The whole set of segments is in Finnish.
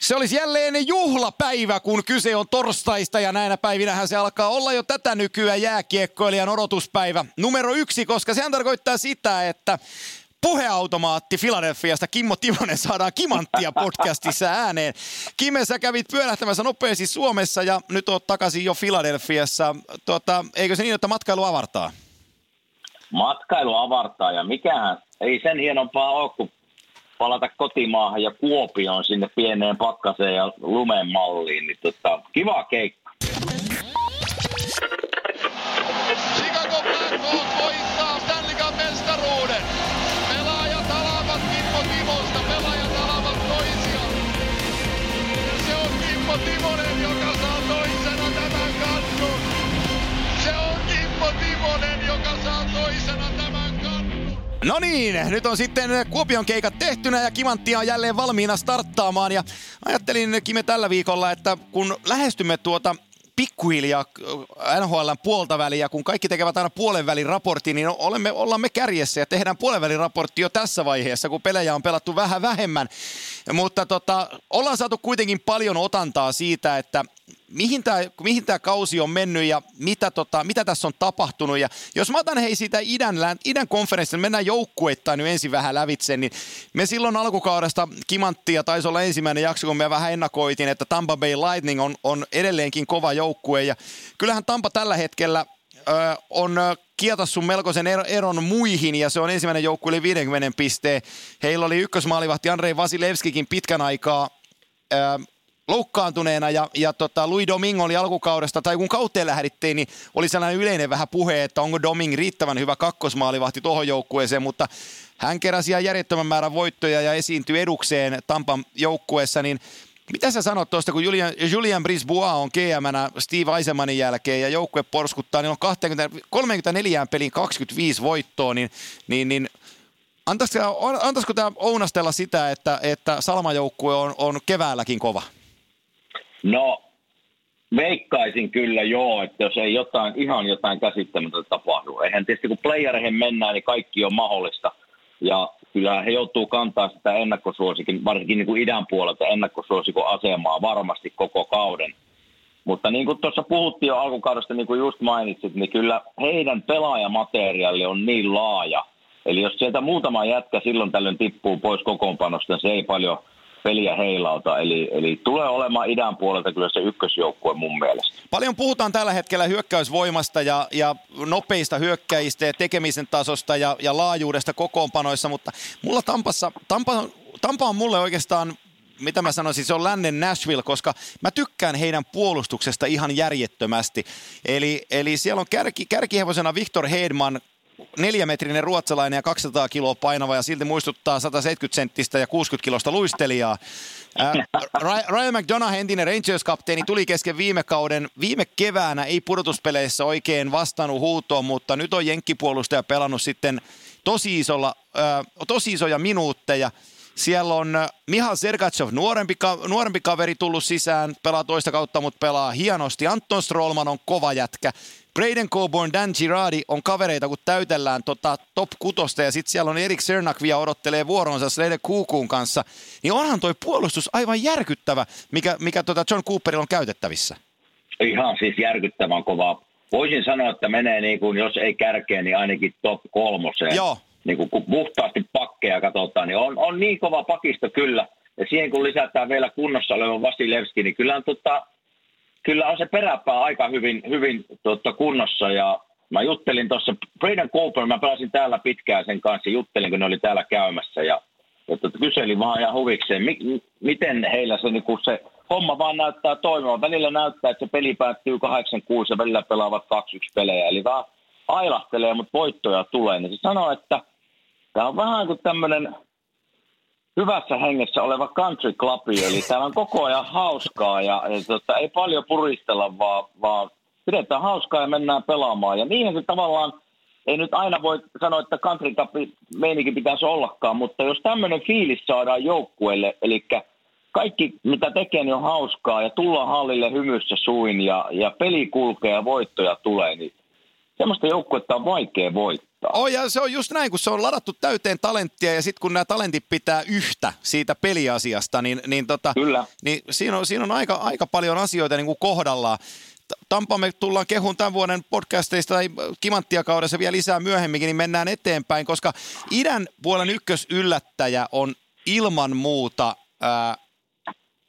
Se olisi jälleen juhlapäivä, kun kyse on torstaista ja näinä päivinähän se alkaa olla jo tätä nykyään jääkiekkoilijan odotuspäivä numero yksi, koska sehän tarkoittaa sitä, että puheautomaatti Filadelfiasta Kimmo Timonen saadaan Kimanttia podcastissa ääneen. Kime, sä kävit pyörähtämässä nopeasti Suomessa ja nyt oot takaisin jo Filadelfiassa. Tuota, eikö se niin, että matkailu avartaa? Matkailu avartaa ja mikähän ei sen hienompaa ole kuin palata kotimaahan ja Kuopioon sinne pieneen pakkaseen ja lumen malliin. Niin tota, kiva keikka. Chicago Blackhawks voittaa Stanley mestaruuden. Pelaajat Kimmo Timosta, pelaajat toisiaan. Se on Kimmo Timonen, No niin, nyt on sitten Kuopion keikat tehtynä ja Kimanttia on jälleen valmiina starttaamaan. Ja ajattelin Kime tällä viikolla, että kun lähestymme tuota pikkuhiljaa NHL puolta väliä, kun kaikki tekevät aina puolen välin raportti, niin olemme, ollaan me kärjessä ja tehdään puolen välin raportti jo tässä vaiheessa, kun pelejä on pelattu vähän vähemmän. Mutta tota, ollaan saatu kuitenkin paljon otantaa siitä, että mihin tämä mihin tää kausi on mennyt ja mitä, tota, mitä tässä on tapahtunut. Ja jos mä otan hei siitä idän, idän konferenssista, mennään joukkueittain nyt ensin vähän lävitse, niin me silloin alkukaudesta Kimanttia taisi olla ensimmäinen jakso, kun me vähän ennakoitiin, että Tampa Bay Lightning on, on edelleenkin kova joukkue. Ja kyllähän Tampa tällä hetkellä ö, on kietassu melkoisen eron muihin ja se on ensimmäinen joukkue yli 50 pisteen. Heillä oli ykkösmaalivahti Andrei Vasilevskikin pitkän aikaa loukkaantuneena ja, ja tota, Louis Domingo oli alkukaudesta, tai kun kauteen lähdettiin, niin oli sellainen yleinen vähän puhe, että onko Doming riittävän hyvä kakkosmaalivahti tuohon joukkueeseen, mutta hän keräsi ihan järjettömän määrän voittoja ja esiintyi edukseen Tampan joukkueessa, niin mitä sä sanot tuosta, kun Julian, Julian Brisbois on gm Steve Eisemanin jälkeen ja joukkue porskuttaa, niin on 20, 34 pelin 25 voittoa, niin, niin, niin antaisiko, antaisiko tämä ounastella sitä, että, että Salmajoukkue on, on keväälläkin kova? No, veikkaisin kyllä joo, että jos ei jotain, ihan jotain käsittämätöntä tapahdu. Eihän tietysti kun playereihin mennään, niin kaikki on mahdollista. Ja kyllä he joutuu kantaa sitä ennakkosuosikin, varsinkin niin kuin idän puolelta ennakkosuosikon asemaa varmasti koko kauden. Mutta niin kuin tuossa puhuttiin jo alkukaudesta, niin kuin just mainitsit, niin kyllä heidän pelaajamateriaali on niin laaja. Eli jos sieltä muutama jätkä silloin tällöin tippuu pois kokoonpanosta, se ei paljon – peliä heilauta. Eli, eli tulee olemaan idän puolelta kyllä se ykkösjoukkue mun mielestä. Paljon puhutaan tällä hetkellä hyökkäysvoimasta ja, ja nopeista hyökkäistä ja tekemisen tasosta ja, ja laajuudesta kokoonpanoissa, mutta mulla Tampassa, Tampa, Tampa on mulle oikeastaan mitä mä sanoisin, se on lännen Nashville, koska mä tykkään heidän puolustuksesta ihan järjettömästi. Eli, eli siellä on kärki, kärkihevosena Victor Hedman, neljämetrinen ruotsalainen ja 200 kiloa painava ja silti muistuttaa 170 senttistä ja 60 kilosta luistelijaa. Ryan McDonough, entinen Rangers-kapteeni, tuli kesken viime kauden. Viime keväänä ei pudotuspeleissä oikein vastannut huutoon, mutta nyt on jenkkipuolustaja pelannut sitten tosi, isolla, äh, tosi isoja minuutteja. Siellä on Miha Sergachev, nuorempi, nuorempi kaveri tullut sisään, pelaa toista kautta, mutta pelaa hienosti. Anton Strollman on kova jätkä. Braden Coburn, Dan Girardi on kavereita, kun täytellään tota top kutosta ja sitten siellä on Erik Sernak vielä odottelee vuoronsa Slade Kuukuun kanssa. Niin onhan toi puolustus aivan järkyttävä, mikä, mikä tota John Cooperilla on käytettävissä. Ihan siis järkyttävän kova. Voisin sanoa, että menee niin kuin, jos ei kärkeen, niin ainakin top kolmoseen. Joo. Niin kuin, kun puhtaasti pakkeja katsotaan, niin on, on niin kova pakisto kyllä. Ja siihen kun lisätään vielä kunnossa oleva Vasilevski, niin kyllä on tota, kyllä on se peräpää aika hyvin, hyvin tuota, kunnossa ja mä juttelin tuossa, Braden Cooper, mä pääsin täällä pitkään sen kanssa, juttelin kun ne oli täällä käymässä ja, ja tuota, kyselin vaan ihan huvikseen, mi, miten heillä se, niin se homma vaan näyttää toimivan. Välillä näyttää, että se peli päättyy 86 ja välillä pelaavat 21 pelejä, eli vaan ailahtelee, mutta voittoja tulee. Niin se sanoo, että tämä on vähän kuin tämmöinen hyvässä hengessä oleva country club, eli täällä on koko ajan hauskaa ja, ja tota, ei paljon puristella, vaan, vaan pidetään hauskaa ja mennään pelaamaan. Ja niinhän se tavallaan, ei nyt aina voi sanoa, että country club meininki pitäisi ollakaan, mutta jos tämmöinen fiilis saadaan joukkueelle, eli kaikki mitä tekee niin on hauskaa ja tullaan hallille hymyssä suin ja, ja peli kulkee ja voittoja tulee, niin semmoista joukkuetta on vaikea voittaa. Voittaa. Oh, ja se on just näin, kun se on ladattu täyteen talenttia ja sitten kun nämä talentit pitää yhtä siitä peliasiasta, niin, niin, tota, Kyllä. niin siinä on, siinä on aika, aika paljon asioita niin kuin kohdallaan. Tampa me tullaan kehun tämän vuoden podcasteista tai kimanttiakaudessa vielä lisää myöhemminkin, niin mennään eteenpäin, koska idän puolen ykkösyllättäjä on ilman muuta ää,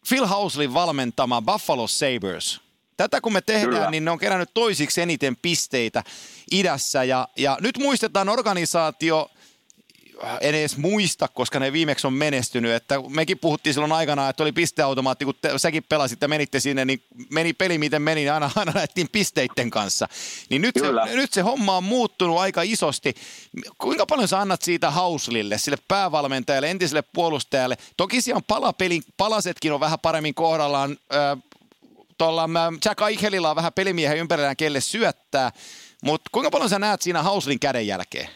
Phil Houslin valmentama Buffalo Sabres. Tätä kun me tehdään, Kyllä. niin ne on kerännyt toisiksi eniten pisteitä idässä. Ja, ja nyt muistetaan organisaatio, en edes muista, koska ne viimeksi on menestynyt. Että mekin puhuttiin silloin aikanaan, että oli pisteautomaatti, kun te, säkin pelasit ja menitte sinne, niin meni peli miten meni, niin aina, aina lähdettiin pisteitten kanssa. Niin nyt Kyllä. se, nyt se homma on muuttunut aika isosti. Kuinka paljon sä annat siitä Hauslille, sille päävalmentajalle, entiselle puolustajalle? Toki siellä on palapelin, palasetkin on vähän paremmin kohdallaan. Äh, Tuolla Jack Eichelillä on vähän pelimiehen ympärillään, kelle syöttää. Mutta kuinka paljon sä näet siinä Hauslin käden jälkeen?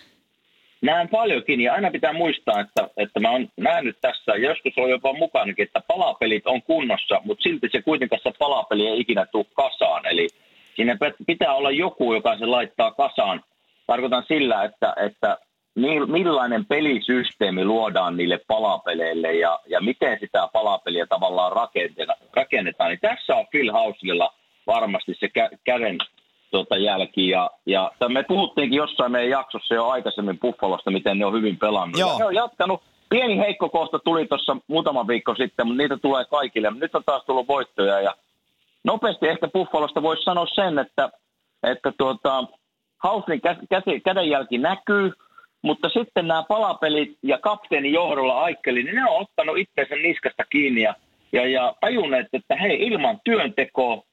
Näen paljonkin ja aina pitää muistaa, että, että mä oon nähnyt tässä, joskus on jopa mukanakin, että palapelit on kunnossa, mutta silti se kuitenkaan se palapeli ei ikinä tule kasaan. Eli siinä pitää olla joku, joka se laittaa kasaan. Tarkoitan sillä, että, että millainen pelisysteemi luodaan niille palapeleille ja, ja miten sitä palapeliä tavallaan rakennetaan. Niin tässä on Phil Houslilla varmasti se kä- käden tota, jälki. Ja, ja me puhuttiinkin jossain meidän jaksossa jo aikaisemmin Buffalosta, miten ne on hyvin pelannut. Joo. Ja ne on jatkanut. Pieni heikko kohta tuli tuossa muutama viikko sitten, mutta niitä tulee kaikille. Nyt on taas tullut voittoja ja nopeasti ehkä Buffalosta voisi sanoa sen, että, että tuota, Hauslin kä- käsi- kädenjälki näkyy, mutta sitten nämä palapelit ja kapteenin johdolla Aikkeli, niin ne on ottanut itseensä niskasta kiinni ja, ja, ja tajunneet, että hei, ilman työntekoa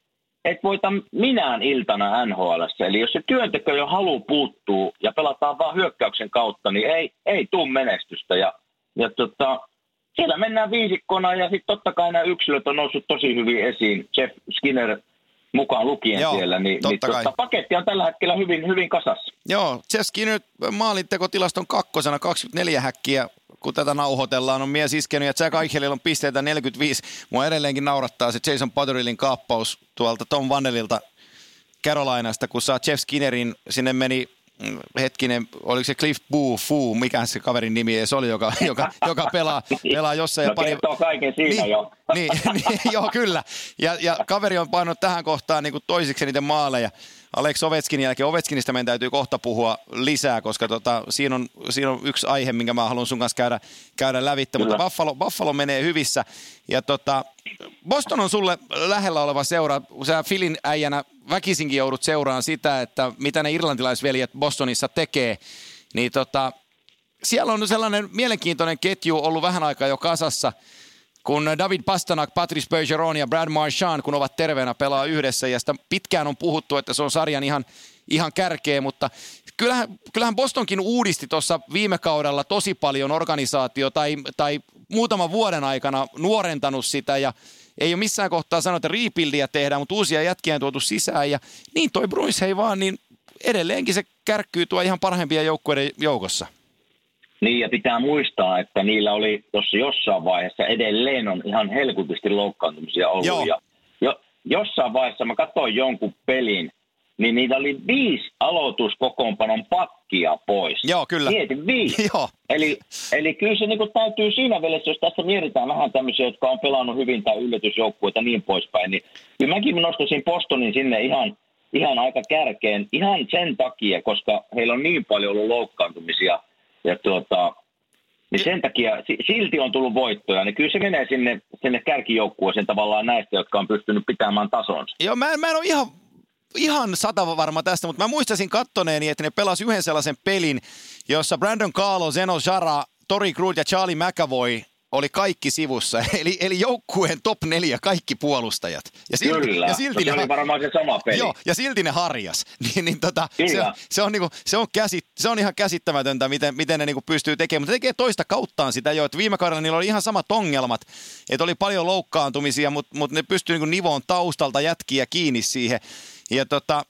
et voita minään iltana NHL. Eli jos se työnteko jo halu puuttuu ja pelataan vaan hyökkäyksen kautta, niin ei, ei tuu menestystä. Ja, ja tota, siellä mennään viisikkona ja sitten totta kai nämä yksilöt on noussut tosi hyvin esiin. Jeff Skinner mukaan lukien Joo, siellä, niin, niin totta kai. tota, paketti on tällä hetkellä hyvin, hyvin kasassa. Joo, Jeff Skinner maalintekotilaston kakkosena 24 häkkiä, kun tätä nauhoitellaan, on mies iskenyt ja Jack Eichelillä on pisteitä 45. Mua edelleenkin naurattaa se Jason Potterillin kaappaus tuolta Tom Vannelilta Carolinasta, kun saa Jeff Skinnerin, sinne meni hetkinen, oliko se Cliff Boo, Foo, mikä se kaverin nimi edes oli, joka, joka, joka pelaa, pelaa jossain. No kertoo kaiken siinä niin, jo. Niin, niin, joo, kyllä. Ja, ja kaveri on painanut tähän kohtaan niin kuin toisiksi niiden maaleja. Alex Ovetskin jälkeen. Ovetskinista meidän täytyy kohta puhua lisää, koska tota, siinä, on, siinä on yksi aihe, minkä mä haluan sun kanssa käydä, käydä lävittä. Mutta Kyllä. Buffalo, Buffalo menee hyvissä. Ja tota, Boston on sulle lähellä oleva seura. Sä Filin äijänä väkisinkin joudut seuraan sitä, että mitä ne irlantilaisveljet Bostonissa tekee. Niin tota, siellä on sellainen mielenkiintoinen ketju ollut vähän aikaa jo kasassa, kun David Pastanak, Patrice Bergeron ja Brad Marchand, kun ovat terveenä, pelaa yhdessä. Ja sitä pitkään on puhuttu, että se on sarjan ihan, ihan kärkeä, mutta kyllähän, kyllähän Bostonkin uudisti tuossa viime kaudella tosi paljon organisaatio tai, tai muutaman vuoden aikana nuorentanut sitä ja ei ole missään kohtaa sanonut, että rebuildia tehdään, mutta uusia jätkiä on tuotu sisään ja niin toi Bruins hei vaan, niin edelleenkin se kärkkyy tuo ihan parhaimpia joukkueiden joukossa. Niin, ja pitää muistaa, että niillä oli tuossa jossain vaiheessa edelleen on ihan helkutisti loukkaantumisia ollut. Joo. Ja jo, jossain vaiheessa mä katsoin jonkun pelin, niin niitä oli viisi aloituskokoonpanon pakkia pois. Joo, kyllä. Mieti, viisi. Joo. Eli, eli kyllä se niin täytyy siinä mielessä, jos tässä mietitään vähän tämmöisiä, jotka on pelannut hyvin tai yllätysjoukkueita ja niin poispäin, niin kyllä mäkin nostaisin Bostonin sinne ihan, ihan aika kärkeen ihan sen takia, koska heillä on niin paljon ollut loukkaantumisia ja tuota, niin sen takia si- silti on tullut voittoja, niin kyllä se menee sinne, sinne kärkijoukkueeseen tavallaan näistä, jotka on pystynyt pitämään tasonsa. Joo, mä, en- mä en ole ihan, ihan sata varma tästä, mutta mä muistasin kattoneeni, että ne pelasi yhden sellaisen pelin, jossa Brandon Carlo, Zeno Jara, Tori Krug ja Charlie McAvoy oli kaikki sivussa. Eli, eli joukkueen top neljä, kaikki puolustajat. Ja silti, Kyllä, ja silti se ne, oli varmaan se sama peli. Joo, ja silti ne harjas. niin, niin tota, se, on, se, on niinku, se, on käsit, se on ihan käsittämätöntä, miten, miten ne niinku pystyy tekemään. Mutta tekee toista kauttaan sitä jo. Että viime kaudella niillä oli ihan samat ongelmat. Että oli paljon loukkaantumisia, mutta, mutta ne pystyy niinku nivoon taustalta jätkiä kiinni siihen. Ja tota,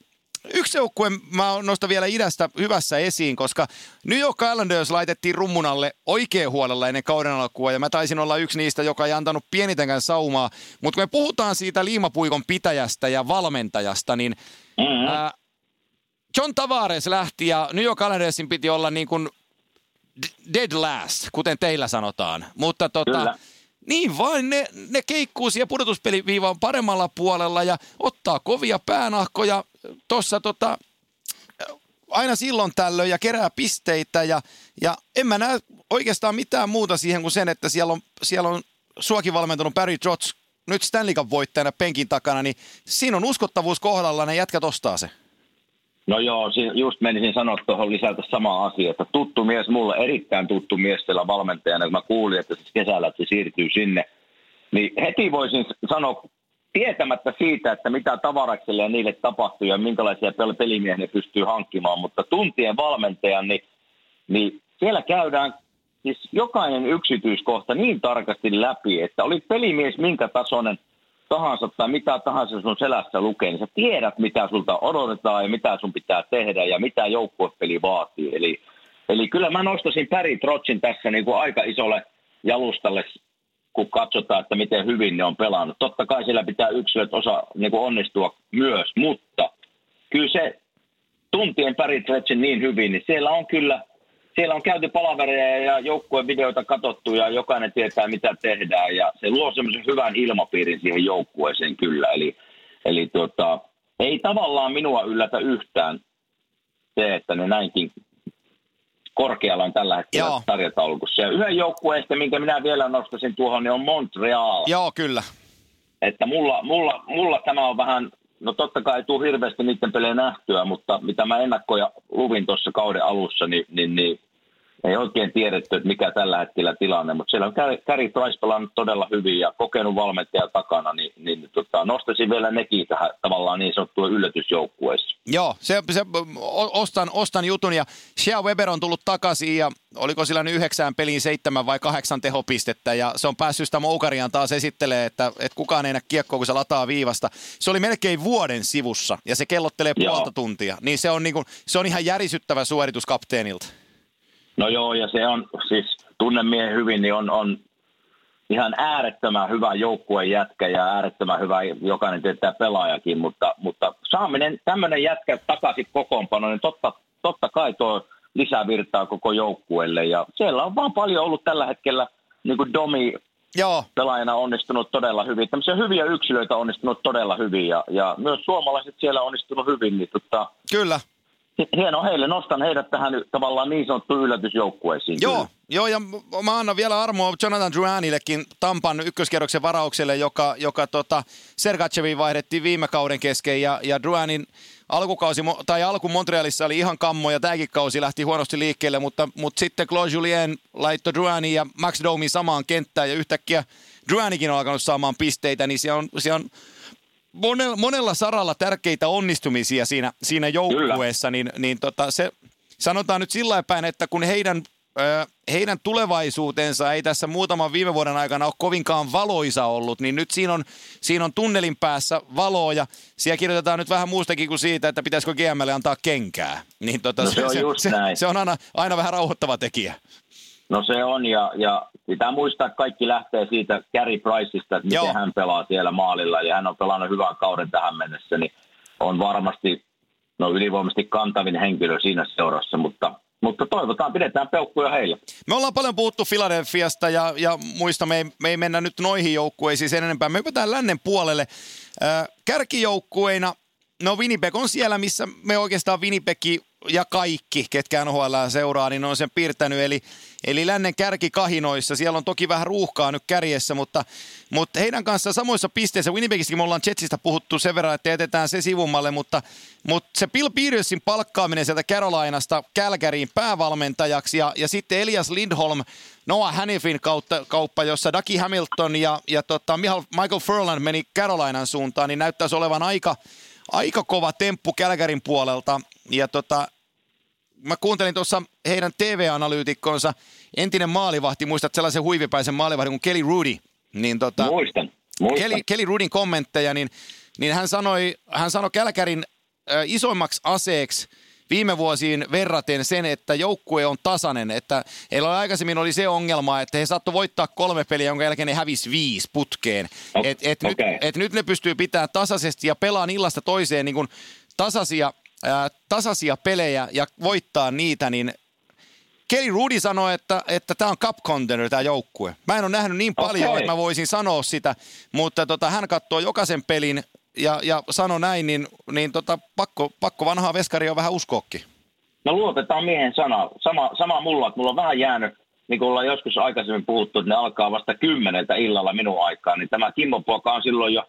yksi joukkue mä nostan vielä idästä hyvässä esiin, koska New York Islanders laitettiin rummunalle oikein huolella ennen kauden alkua, ja mä taisin olla yksi niistä, joka ei antanut pienitenkään saumaa. Mutta kun me puhutaan siitä liimapuikon pitäjästä ja valmentajasta, niin Mm-hmm. ää, John Tavares lähti ja New York Islandersin piti olla niin kuin dead last, kuten teillä sanotaan. Mutta tota, Kyllä. niin vain ne, ne keikkuu siellä pudotuspeliviivan paremmalla puolella ja ottaa kovia päänahkoja tuossa tota, aina silloin tällöin ja kerää pisteitä ja, ja en mä näe oikeastaan mitään muuta siihen kuin sen, että siellä on, siellä on suokin valmentunut Barry Trotz nyt Stanley Cup voittajana penkin takana, niin siinä on uskottavuus kohdalla, ne jätkät ostaa se. No joo, just menisin sanoa tuohon lisätä sama asia, että tuttu mies, mulle erittäin tuttu mies siellä valmentajana, kun mä kuulin, että siis kesällä että se siirtyy sinne, niin heti voisin sanoa tietämättä siitä, että mitä tavarakselle niille tapahtuu ja minkälaisia pel- pelimiehiä ne pystyy hankkimaan, mutta tuntien valmentajan, niin, niin siellä käydään siis jokainen yksityiskohta niin tarkasti läpi, että oli pelimies minkä tasoinen tahansa tai mitä tahansa sun selässä lukee, niin sä tiedät, mitä sulta odotetaan ja mitä sun pitää tehdä ja mitä joukkuepeli vaatii. Eli, eli kyllä mä nostasin Päri Trotsin tässä niin kuin aika isolle jalustalle, kun katsotaan, että miten hyvin ne on pelannut. Totta kai siellä pitää yksilöt osa niin kuin onnistua myös, mutta kyllä se tuntien Trotsin niin hyvin, niin siellä on kyllä siellä on käyty palavereja ja joukkueen videoita katsottu ja jokainen tietää mitä tehdään ja se luo semmoisen hyvän ilmapiirin siihen joukkueeseen kyllä. Eli, eli tota, ei tavallaan minua yllätä yhtään se, että ne näinkin korkealla on tällä hetkellä Joo. tarjataulukossa. Ja yhden joukkueesta, minkä minä vielä nostasin tuohon, niin on Montreal. Joo, kyllä. Että mulla, mulla, mulla tämä on vähän, no totta kai ei tule hirveästi niiden pelejä nähtyä, mutta mitä mä ennakkoja luvin tuossa kauden alussa, niin, niin, niin ei oikein tiedetty, että mikä tällä hetkellä tilanne, mutta siellä on Gary Price pelannut todella hyvin ja kokenut valmentaja takana, niin, niin tota, nostaisin vielä nekin tähän tavallaan niin sanottuun yllätysjoukkueessa. Joo, se, se, ostan, ostan jutun ja Shea Weber on tullut takaisin ja oliko sillä nyt yhdeksään peliin seitsemän vai kahdeksan tehopistettä ja se on päässyt sitä Moukariaan taas esittelee, että, että kukaan ei näe kiekkoa, kun se lataa viivasta. Se oli melkein vuoden sivussa ja se kellottelee Joo. puolta tuntia, niin se on, niin kuin, se on ihan järisyttävä suoritus kapteenilta. No joo, ja se on siis tunnemiehen hyvin, niin on, on ihan äärettömän hyvä joukkueen jätkä ja äärettömän hyvä, jokainen tietää pelaajakin, mutta, mutta saaminen tämmöinen jätkä takaisin kokoonpano, niin totta, totta kai tuo lisävirtaa koko joukkueelle ja siellä on vaan paljon ollut tällä hetkellä niin kuin Domi Joo, pelaajana onnistunut todella hyvin. Tämmöisiä hyviä yksilöitä onnistunut todella hyvin ja, ja myös suomalaiset siellä onnistunut hyvin, niin tota, kyllä. Hieno heille, nostan heidät tähän tavallaan niin sanottuun yllätysjoukkueisiin. Joo, kyllä. joo, ja mä annan vielä armoa Jonathan Druanillekin Tampan ykköskierroksen varaukselle, joka, joka tota, Sergacheviin vaihdettiin viime kauden kesken, ja, ja Druanin alkukausi, tai alku Montrealissa oli ihan kammo, ja tämäkin kausi lähti huonosti liikkeelle, mutta, mutta sitten Claude Julien laittoi Druanin ja Max Domin samaan kenttään, ja yhtäkkiä Druanikin on alkanut saamaan pisteitä, niin siellä on, siellä on monella, monella saralla tärkeitä onnistumisia siinä, siinä joukkueessa, niin, niin tota, se sanotaan nyt sillä päin, että kun heidän, heidän tulevaisuutensa ei tässä muutaman viime vuoden aikana ole kovinkaan valoisa ollut, niin nyt siinä on, siinä on tunnelin päässä valoa ja siellä kirjoitetaan nyt vähän muustakin kuin siitä, että pitäisikö GMlle antaa kenkää. Niin tota, No se on just se, näin. se on aina, aina vähän rauhoittava tekijä. No se on, ja, ja pitää muistaa, että kaikki lähtee siitä Gary Priceista, että miten Joo. hän pelaa siellä maalilla, ja hän on pelannut hyvän kauden tähän mennessä, niin on varmasti no ylivoimaisesti kantavin henkilö siinä seurassa, mutta, mutta toivotaan, pidetään peukkuja heille. Me ollaan paljon puhuttu Filadelfiasta ja, ja muista, me ei, me ei mennä nyt noihin joukkueisiin sen enempää. Me hypätään lännen puolelle. Äh, kärkijoukkueina, no Winnipeg on siellä, missä me oikeastaan Winnipegi ja kaikki, ketkä NHL seuraa, niin on sen piirtänyt. Eli, eli lännen kärkikahinoissa. Siellä on toki vähän ruuhkaa nyt kärjessä, mutta, mutta heidän kanssa samoissa pisteissä. Winnipegissäkin me ollaan Jetsistä puhuttu sen verran, että jätetään se sivummalle, mutta, mutta se Bill Petersin palkkaaminen sieltä Carolinasta Kälkäriin päävalmentajaksi ja, ja sitten Elias Lindholm, Noah Hannifin kautta, kauppa, jossa Ducky Hamilton ja, ja tota, Michael Furlan meni Carolinan suuntaan, niin näyttäisi olevan aika, aika kova temppu Kälkärin puolelta. Ja tota, mä kuuntelin tuossa heidän TV-analyytikkonsa, entinen maalivahti, muistat sellaisen huivipäisen maalivahdin kuin Kelly Rudy, niin tota, Muistan, muistan. Kelly, Kelly Rudin kommentteja, niin, niin hän sanoi, hän sanoi Kälkärin äh, isoimmaksi aseeksi viime vuosiin verraten sen, että joukkue on tasainen. Että heillä oli aikaisemmin oli se ongelma, että he saattoi voittaa kolme peliä, jonka jälkeen ne hävisi viisi putkeen. O- Et, et, nyt, okei. et nyt ne pystyy pitämään tasaisesti ja pelaamaan illasta toiseen niin kuin tasaisia ää, tasaisia pelejä ja voittaa niitä, niin Kelly Rudy sanoi, että että tämä on cup contender tämä joukkue. Mä en ole nähnyt niin paljon, Okei. että mä voisin sanoa sitä, mutta tota, hän katsoo jokaisen pelin ja, ja sanoi näin, niin, niin tota, pakko, pakko vanhaa veskaria on vähän uskoakin. No luotetaan miehen sana. Sama, sama mulla, että mulla on vähän jäänyt, niin kuin ollaan joskus aikaisemmin puhuttu, että ne alkaa vasta kymmeneltä illalla minun aikaan, niin tämä Kimmo Poika on silloin jo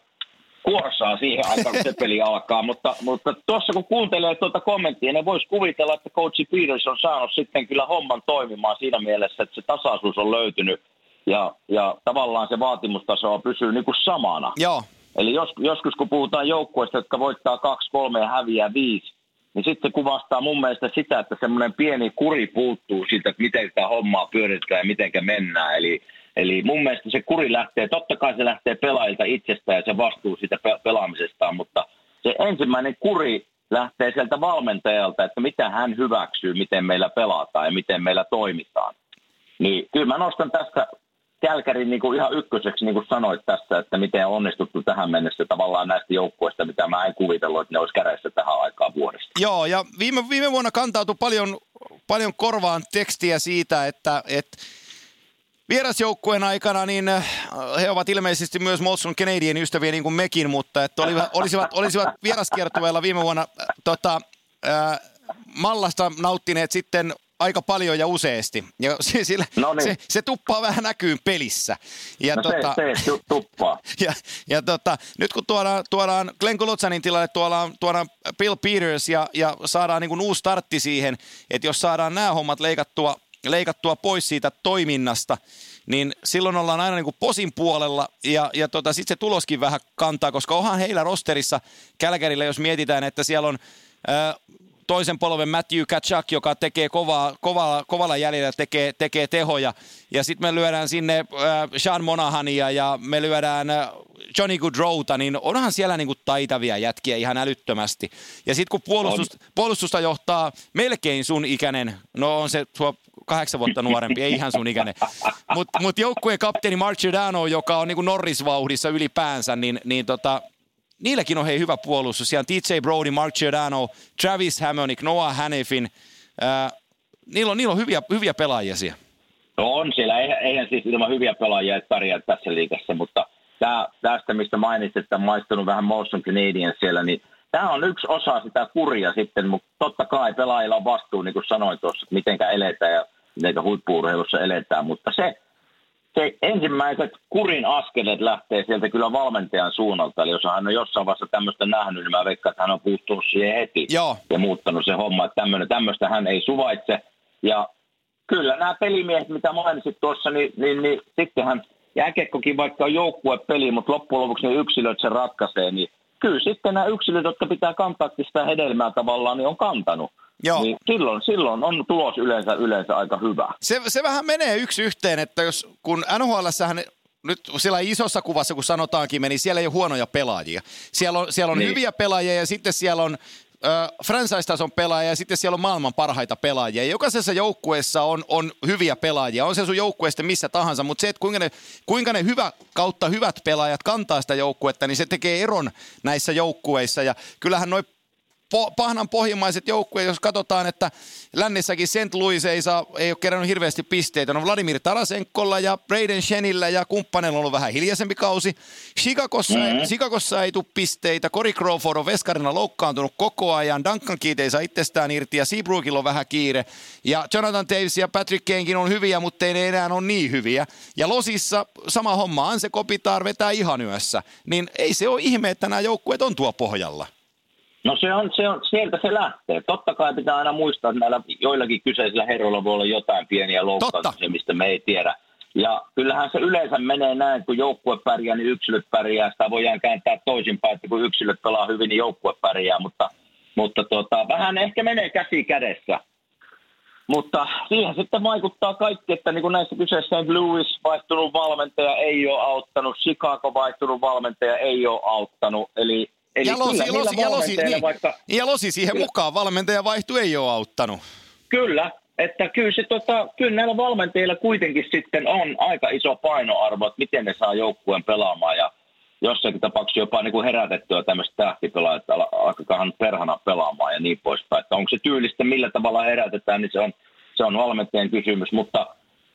kuorsaa siihen aikaan, kun se peli alkaa. Mutta, mutta tuossa kun kuuntelee tuota kommenttia, ne voisi kuvitella, että coach Peters on saanut sitten kyllä homman toimimaan siinä mielessä, että se tasaisuus on löytynyt ja, ja tavallaan se vaatimustaso pysyy niin kuin samana. Joo, Eli jos, joskus kun puhutaan joukkueista, jotka voittaa kaksi, kolme ja häviää viisi, niin sitten se kuvastaa mun mielestä sitä, että semmoinen pieni kuri puuttuu siitä, että miten sitä hommaa pyöritetään ja miten mennään. Eli, eli mun mielestä se kuri lähtee, totta kai se lähtee pelaajilta itsestään ja se vastuu siitä pe- pelaamisestaan, mutta se ensimmäinen kuri lähtee sieltä valmentajalta, että mitä hän hyväksyy, miten meillä pelataan ja miten meillä toimitaan. Niin kyllä mä nostan tästä Kälkärin niin ihan ykköseksi, niin kuin sanoit tässä, että miten on onnistuttu tähän mennessä tavallaan näistä joukkueista, mitä mä en kuvitellut, että ne olisi kädessä tähän aikaan vuodesta. Joo, ja viime, viime vuonna kantautui paljon, paljon korvaan tekstiä siitä, että, että vierasjoukkueen aikana niin äh, he ovat ilmeisesti myös Molson Canadian ystäviä niin kuin mekin, mutta että olivat, olisivat, olisivat vieraskiertueella viime vuonna äh, tota, äh, Mallasta nauttineet sitten aika paljon ja useasti. Ja se, sillä, No niin. se, se tuppaa vähän näkyyn pelissä. Ja No tota, se, se tu- tuppaa. ja, ja tota, nyt kun tuodaan, tuodaan Glenn Kulotsanin tilalle, tuodaan, tuodaan Bill Peters ja, ja saadaan niin kuin uusi startti siihen, että jos saadaan nämä hommat leikattua, leikattua pois siitä toiminnasta, niin silloin ollaan aina niin kuin posin puolella ja, ja tota, sitten se tuloskin vähän kantaa, koska onhan heillä rosterissa Kälkärillä, jos mietitään, että siellä on ää, toisen polven Matthew Kachak, joka tekee kovaa, kovalla, kovalla jäljellä, tekee, tekee tehoja. Ja sitten me lyödään sinne äh, Sean Monahania ja me lyödään äh, Johnny Goodrowta, niin onhan siellä niinku taitavia jätkiä ihan älyttömästi. Ja sitten kun puolustus, puolustusta johtaa melkein sun ikäinen, no on se sua kahdeksan vuotta nuorempi, ei ihan sun ikäinen, mutta mut joukkueen kapteeni Mark Giordano, joka on niinku Norris-vauhdissa ylipäänsä, niin, niin tota, niilläkin on hei hyvä puolustus. Siellä TJ Brody, Mark Giordano, Travis Hammonick, Noah Hannifin. Äh, niillä, on, niillä on hyviä, hyviä pelaajia siellä. No on siellä, eihän, eihän siis ilman hyviä pelaajia et pärjää tässä liigassa, mutta tää, tästä, mistä mainitsit, että maistunut vähän Molson Canadian siellä, niin tämä on yksi osa sitä kuria sitten, mutta totta kai pelaajilla on vastuu, niin kuin sanoin tuossa, mitenkä eletään ja mitenkä huippuurheilussa eletään, mutta se, se ensimmäiset kurin askeleet lähtee sieltä kyllä valmentajan suunnalta, eli jos hän on jossain vaiheessa tämmöistä nähnyt, niin mä veikkaan, että hän on puuttunut siihen heti Joo. ja muuttanut se homma, että tämmöinen, tämmöistä hän ei suvaitse. Ja kyllä nämä pelimiehet, mitä mainitsit tuossa, niin, niin, niin sittenhän jääkiekkokin vaikka on joukkuepeli, mutta loppujen lopuksi ne yksilöt sen ratkaisee, niin kyllä sitten nämä yksilöt, jotka pitää kantaa sitä hedelmää tavallaan, niin on kantanut. Joo. Niin silloin, silloin on tulos yleensä, yleensä aika hyvä. Se, se vähän menee yksi yhteen, että jos kun NHLssähän nyt siellä isossa kuvassa, kun sanotaankin, meni siellä ei ole huonoja pelaajia. Siellä on, siellä on Niin. hyviä pelaajia ja sitten siellä on äh, franchise-tason pelaajia ja sitten siellä on maailman parhaita pelaajia. Jokaisessa joukkueessa on, on hyviä pelaajia. On se sun joukkueesta missä tahansa, mutta se, että kuinka ne, kuinka ne hyvä kautta hyvät pelaajat kantaa sitä joukkuetta, niin se tekee eron näissä joukkueissa. Ja kyllähän noi po, pahnan pohjimmaiset joukkueet, jos katsotaan, että lännissäkin St. Louis ei, saa, ei ole kerännyt hirveästi pisteitä. No Vladimir Tarasenkolla ja Braden Shenillä ja kumppaneilla on ollut vähän hiljaisempi kausi. Chicagossa, mm-hmm. Chicagossa ei tule pisteitä. Cory Crawford on veskarina loukkaantunut koko ajan. Duncan Keith ei saa itsestään irti ja Seabrookilla on vähän kiire. Ja Jonathan Davis ja Patrick Kanekin on hyviä, mutta ei ne enää ole niin hyviä. Ja Losissa sama homma. Anse Kopitar vetää ihan yössä. Niin ei se ole ihme, että nämä joukkueet on tuo pohjalla. No se on, se on, sieltä se lähtee. Totta kai pitää aina muistaa, että näillä joillakin kyseisillä herroilla voi olla jotain pieniä loukkauksia, mistä me ei tiedä. Ja kyllähän se yleensä menee näin, kun joukkue pärjää, niin yksilöt pärjää. Sitä voidaan kääntää toisinpäin, että kun yksilöt pelaa hyvin, niin joukkue pärjää. Mutta, mutta tota, vähän ehkä menee käsi kädessä. Mutta siihen sitten vaikuttaa kaikki, että niin kuin näissä kyseessä St. Louis vaihtunut valmentaja ei ole auttanut, Chicago vaihtunut valmentaja ei ole auttanut. Eli, eli ja Losi, kyllä niillä Losi, ja, Losi, valmentajilla niin, vaikka, ja Losi siihen Kyllä. mukaan. Valmentaja vaihtu ei ole auttanut. Kyllä, että kyllä, se, tota, kyllä näillä valmentajilla kuitenkin sitten on aika iso painoarvo, että miten ne saa joukkueen pelaamaan. Ja, jossakin tapauksessa jopa niin kuin herätettyä tämmöistä tähtipelaa, että alkakaahan perhana pelaamaan ja niin poispäin. Että onko se tyylistä, millä tavalla herätetään, niin se on, se on valmentajan kysymys, mutta,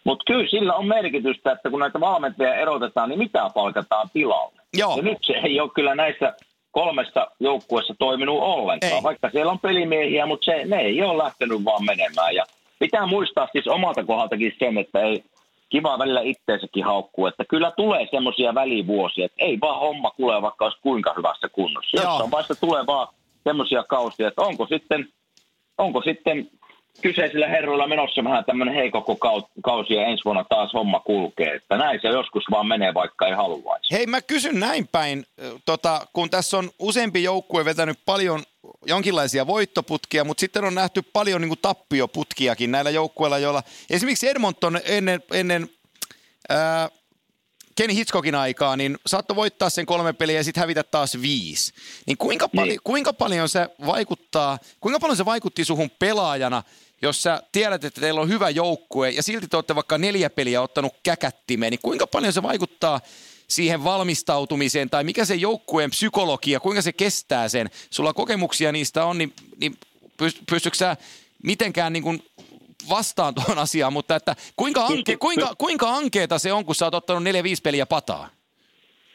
mutta kyllä sillä on merkitystä, että kun näitä valmentajia erotetaan, niin mitä palkataan tilalle. Joo. Ja nyt se ei ole kyllä näissä kolmessa joukkueessa toiminut ollenkaan, Ei. vaikka siellä on pelimiehiä, mutta se, ne ei ole lähtenyt vaan menemään. Ja pitää muistaa siis omalta kohdaltakin sen, että ei kiva välillä itteensäkin haukkuu, että kyllä tulee semmoisia välivuosia, että ei vaan homma kuule vaikka olisi kuinka hyvässä kunnossa. Joo. Jossain vaiheessa tulee vaan semmoisia kausia, että onko sitten, onko sitten kyseisillä herroilla menossa vähän tämmöinen heikokko kau- kausi ja ensi vuonna taas homma kulkee. Että näin se joskus vaan menee, vaikka ei haluaisi. Hei, mä kysyn näin päin, tota, kun tässä on useampi joukkue vetänyt paljon jonkinlaisia voittoputkia, mutta sitten on nähty paljon niin kuin tappioputkiakin näillä joukkueilla, joilla esimerkiksi Edmonton ennen, ennen ää, Kenny Hitchcockin aikaa, niin saattoi voittaa sen kolme peliä ja sitten hävitä taas viisi. Niin kuinka, pali- Niin. kuinka paljon se vaikuttaa, kuinka paljon se vaikutti suhun pelaajana, jos sä tiedät, että teillä on hyvä joukkue ja silti te olette vaikka neljä peliä ottanut käkättimeen, niin kuinka paljon se vaikuttaa siihen valmistautumiseen tai mikä se joukkueen psykologia, kuinka se kestää sen? Sulla kokemuksia niistä on, niin, niin pyst- pystytkö sä mitenkään niin kuin vastaan tuohon asiaan, mutta että kuinka, anke, kuinka, kuinka ankeeta se on, kun sä oot ottanut neljä viisi peliä pataa?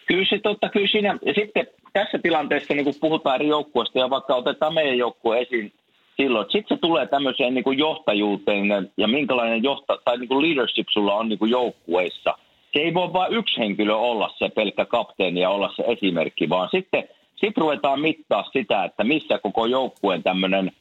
Kyllä se totta, kyllä siinä, ja sitten tässä tilanteessa niin kun puhutaan eri joukkueista ja vaikka otetaan meidän joukkue esiin silloin, sitten se tulee tämmöiseen niin kuin johtajuuteen ja minkälainen johta, tai niin kuin leadership sulla on niin kuin joukkueissa. Se ei voi vain yksi henkilö olla se pelkkä kapteeni ja olla se esimerkki, vaan sitten sit ruvetaan mittaa sitä, että missä koko joukkueen tämmöinen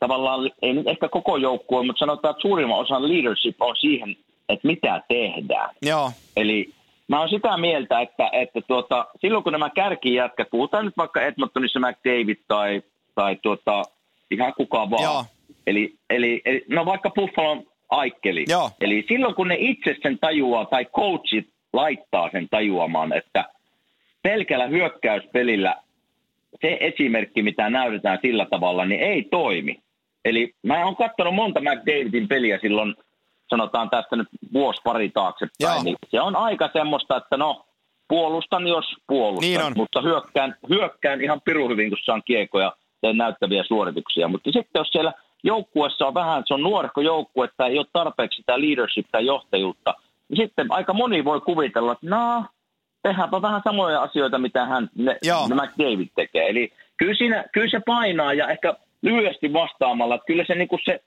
tavallaan, ei nyt ehkä koko joukkue, mutta sanotaan, että suurimman osan leadership on siihen, että mitä tehdään. Joo, Eli mä oon sitä mieltä, että, että tuota, silloin kun nämä kärkijätkät, puhutaan nyt vaikka Edmontonissa McDavid tai, tai tuota, ihan kuka vaan. Joo. Eli, eli, eli, no vaikka Buffalon Aikkeli. Joo. Eli silloin kun ne itse sen tajuaa tai coachit laittaa sen tajuamaan, että pelkällä hyökkäyspelillä se esimerkki, mitä näytetään sillä tavalla, niin ei toimi. Eli mä oon katsonut monta McDavidin peliä silloin, sanotaan tästä nyt vuosi pari taaksepäin, Joo. niin se on aika semmoista, että no, puolustan jos puolustan, Niin on. mutta hyökkään, hyökkään ihan pirun hyvin, kun saan kiekoja teen näyttäviä suorituksia. Mutta sitten jos siellä joukkuessa on vähän, se on nuorehko joukkue, että ei ole tarpeeksi sitä leadership tai johtajuutta, niin sitten aika moni voi kuvitella, että no, tehdäänpä vähän samoja asioita, mitä hän, ne, ne McDavid tekee. Eli kyllä, siinä, kyllä se painaa ja ehkä lyhyesti vastaamalla, että kyllä se, niin kuin se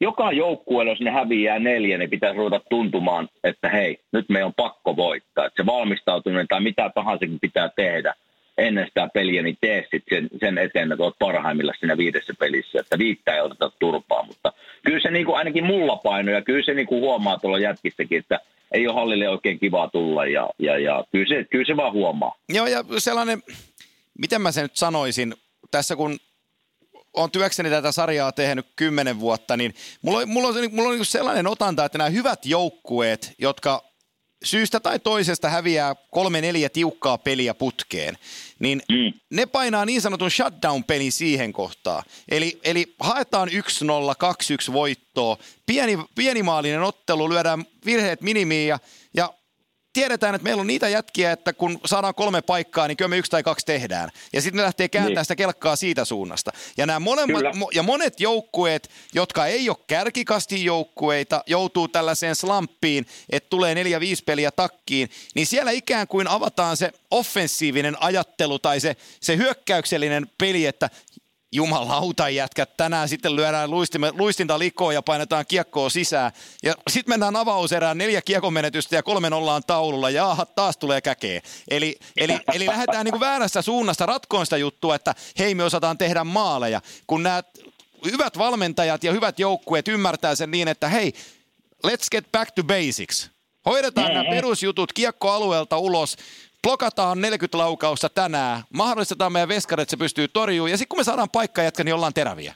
joka joukkueella, jos ne häviää neljä, niin pitäisi ruveta tuntumaan, että hei, nyt me on pakko voittaa. Että se valmistautuminen tai mitä tahansa pitää tehdä ennen sitä peliä, niin tee sit sen, sen eteen, että olet parhaimmilla siinä viidessä pelissä, että viittä ei oteta turpaa. Mutta kyllä se niin kuin ainakin mulla paino ja kyllä se niin kuin huomaa tuolla jätkistäkin, että ei ole hallille oikein kiva tulla ja, ja, ja kyllä, se, kyllä se vaan huomaa. Joo, ja sellainen, miten mä sen nyt sanoisin, tässä kun on työkseni tätä sarjaa tehnyt kymmenen vuotta, niin mulla on, mulla on, se- mulla on niinku sellainen otanta, että nämä hyvät joukkueet, jotka syystä tai toisesta häviää kolme neljä tiukkaa peliä putkeen, niin Mm. ne painaa niin sanotun shutdown-pelin siihen kohtaan. Eli, eli haetaan 1-0, 2-1 voittoa, pieni, pienimaalinen ottelu, lyödään virheet minimiin ja, ja tiedetään, että meillä on niitä jätkiä, että kun saadaan kolme paikkaa, niin kyllä me yksi tai kaksi tehdään. Ja sitten ne lähtee kääntämään Niin. sitä kelkkaa siitä suunnasta. Ja nämä molemmat, mo- ja monet joukkueet, jotka ei ole kärkikastin joukkueita, joutuu tällaiseen slamppiin, että tulee neljä, viisi peliä takkiin, niin siellä ikään kuin avataan se offensiivinen ajattelu tai se, se hyökkäyksellinen peli, että jumalauta jätkät, tänään sitten lyödään luistime, luistinta likoon ja painetaan kiekkoa sisään. Ja sitten mennään avauserään neljä kiekomenetystä ja kolme nollaan taululla ja aha, taas tulee käkeä. Eli, eli, eli lähdetään niin väärässä suunnasta ratkoon sitä juttua, että hei me osataan tehdä maaleja. Kun nämä hyvät valmentajat ja hyvät joukkueet ymmärtää sen niin, että hei, let's get back to basics. Hoidetaan nämä perusjutut kiekkoalueelta ulos, blokataan 40 laukausta tänään, mahdollistetaan meidän veskarit, että se pystyy torjumaan, ja sitten kun me saadaan paikka jätkä, niin ollaan teräviä.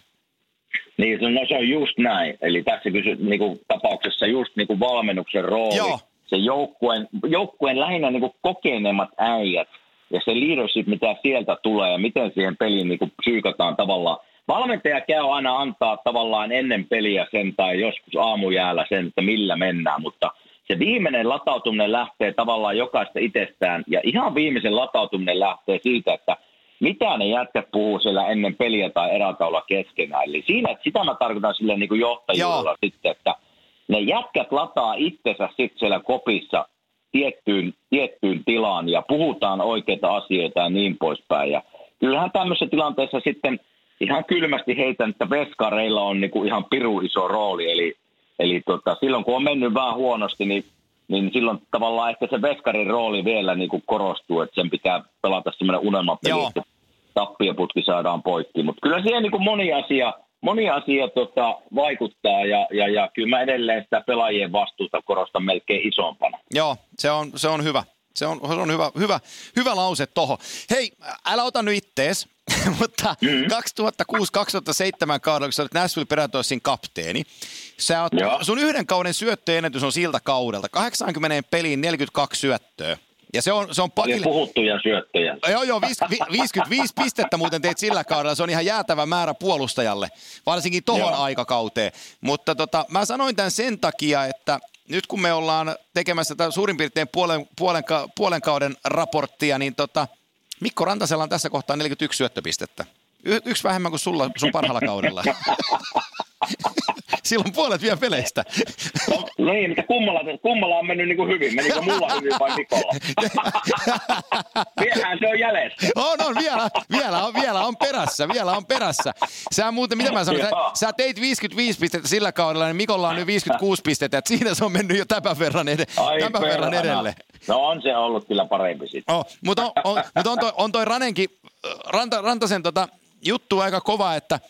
Niin, no se on just näin. Eli tässä kysy, niin kuin, tapauksessa just niin kuin valmennuksen rooli. Joo. Se joukkueen, joukkueen lähinnä niin kuin kokeneemmat äijät ja se leadership, mitä sieltä tulee ja miten siihen peliin niin kuin psyykataan tavallaan. Valmentaja käy aina antaa tavallaan ennen peliä sen tai joskus aamujäällä sen, että millä mennään, mutta se viimeinen latautuminen lähtee tavallaan jokaista itsestään, ja ihan viimeisen latautuminen lähtee siitä, että mitä ne jätkät puhuu siellä ennen peliä tai erätaula keskenään. Eli siinä, että sitä mä tarkoitan sille niin kuin johtajuudella sitten, että ne jätkät lataa itsensä sitten siellä kopissa tiettyyn, tiettyyn tilaan ja puhutaan oikeita asioita ja niin poispäin. Ja kyllähän tämmöisessä tilanteessa sitten ihan kylmästi heitän, että veskareilla on niin kuin ihan piru iso rooli. Eli, eli tota, silloin kun on mennyt vähän huonosti, niin, niin silloin tavallaan ehkä se veskarin rooli vielä niin kuin korostuu, että sen pitää pelata semmoinen unelmapeli, että tappioputki saadaan poikki. Mutta kyllä siihen niin kuin moni asia, moni asia tota, vaikuttaa ja, ja, ja kyllä mä edelleen sitä pelaajien vastuuta korostan melkein isompana. Joo, se on, se on hyvä. Se on, se on hyvä, hyvä, hyvä lause toho. Hei, älä ota nyt ittees, mutta mm-hmm. 2006-2007 kaudella, kun sä olet Nashville Predatorsin kapteeni, sä oot, sun yhden kauden syöttöennätys on siltä kaudelta. 80 peliin 42 syöttöä. Ja se on, se on pakille... puhuttuja syöttöjä. Joo, joo, 55 pistettä muuten teit sillä kaudella. Se on ihan jäätävä määrä puolustajalle, varsinkin tohon joo. aikakauteen. Mutta tota, mä sanoin tämän sen takia, että nyt kun me ollaan tekemässä tätä suurin piirtein puolen, puolen, puolen kauden raporttia, niin tota, Mikko Rantasella on tässä kohtaa 41 syöttöpistettä. Y- yksi vähemmän kuin sulla sun parhaalla kaudella. Silloin puolet vielä peleistä. No, niin, mutta kummalla, kummalla on mennyt niin kuin hyvin. Menikö mulla hyvin vai Mikolla? Vielähän se on jäljessä. On, on, vielä, vielä, on, vielä on perässä, vielä on perässä. Sä muuten, mitä mä sanoin, sä, sä, teit 55 pistettä sillä kaudella, niin Mikolla on nyt 56 pistettä, että siinä se on mennyt jo tämän verran, ed- tämän verran edelle. No on se ollut kyllä parempi sitten. Oh, mutta on, on, mutta on, toi, on toi Ranenkin, Ranta, Rantasen tota, juttu aika kova, että –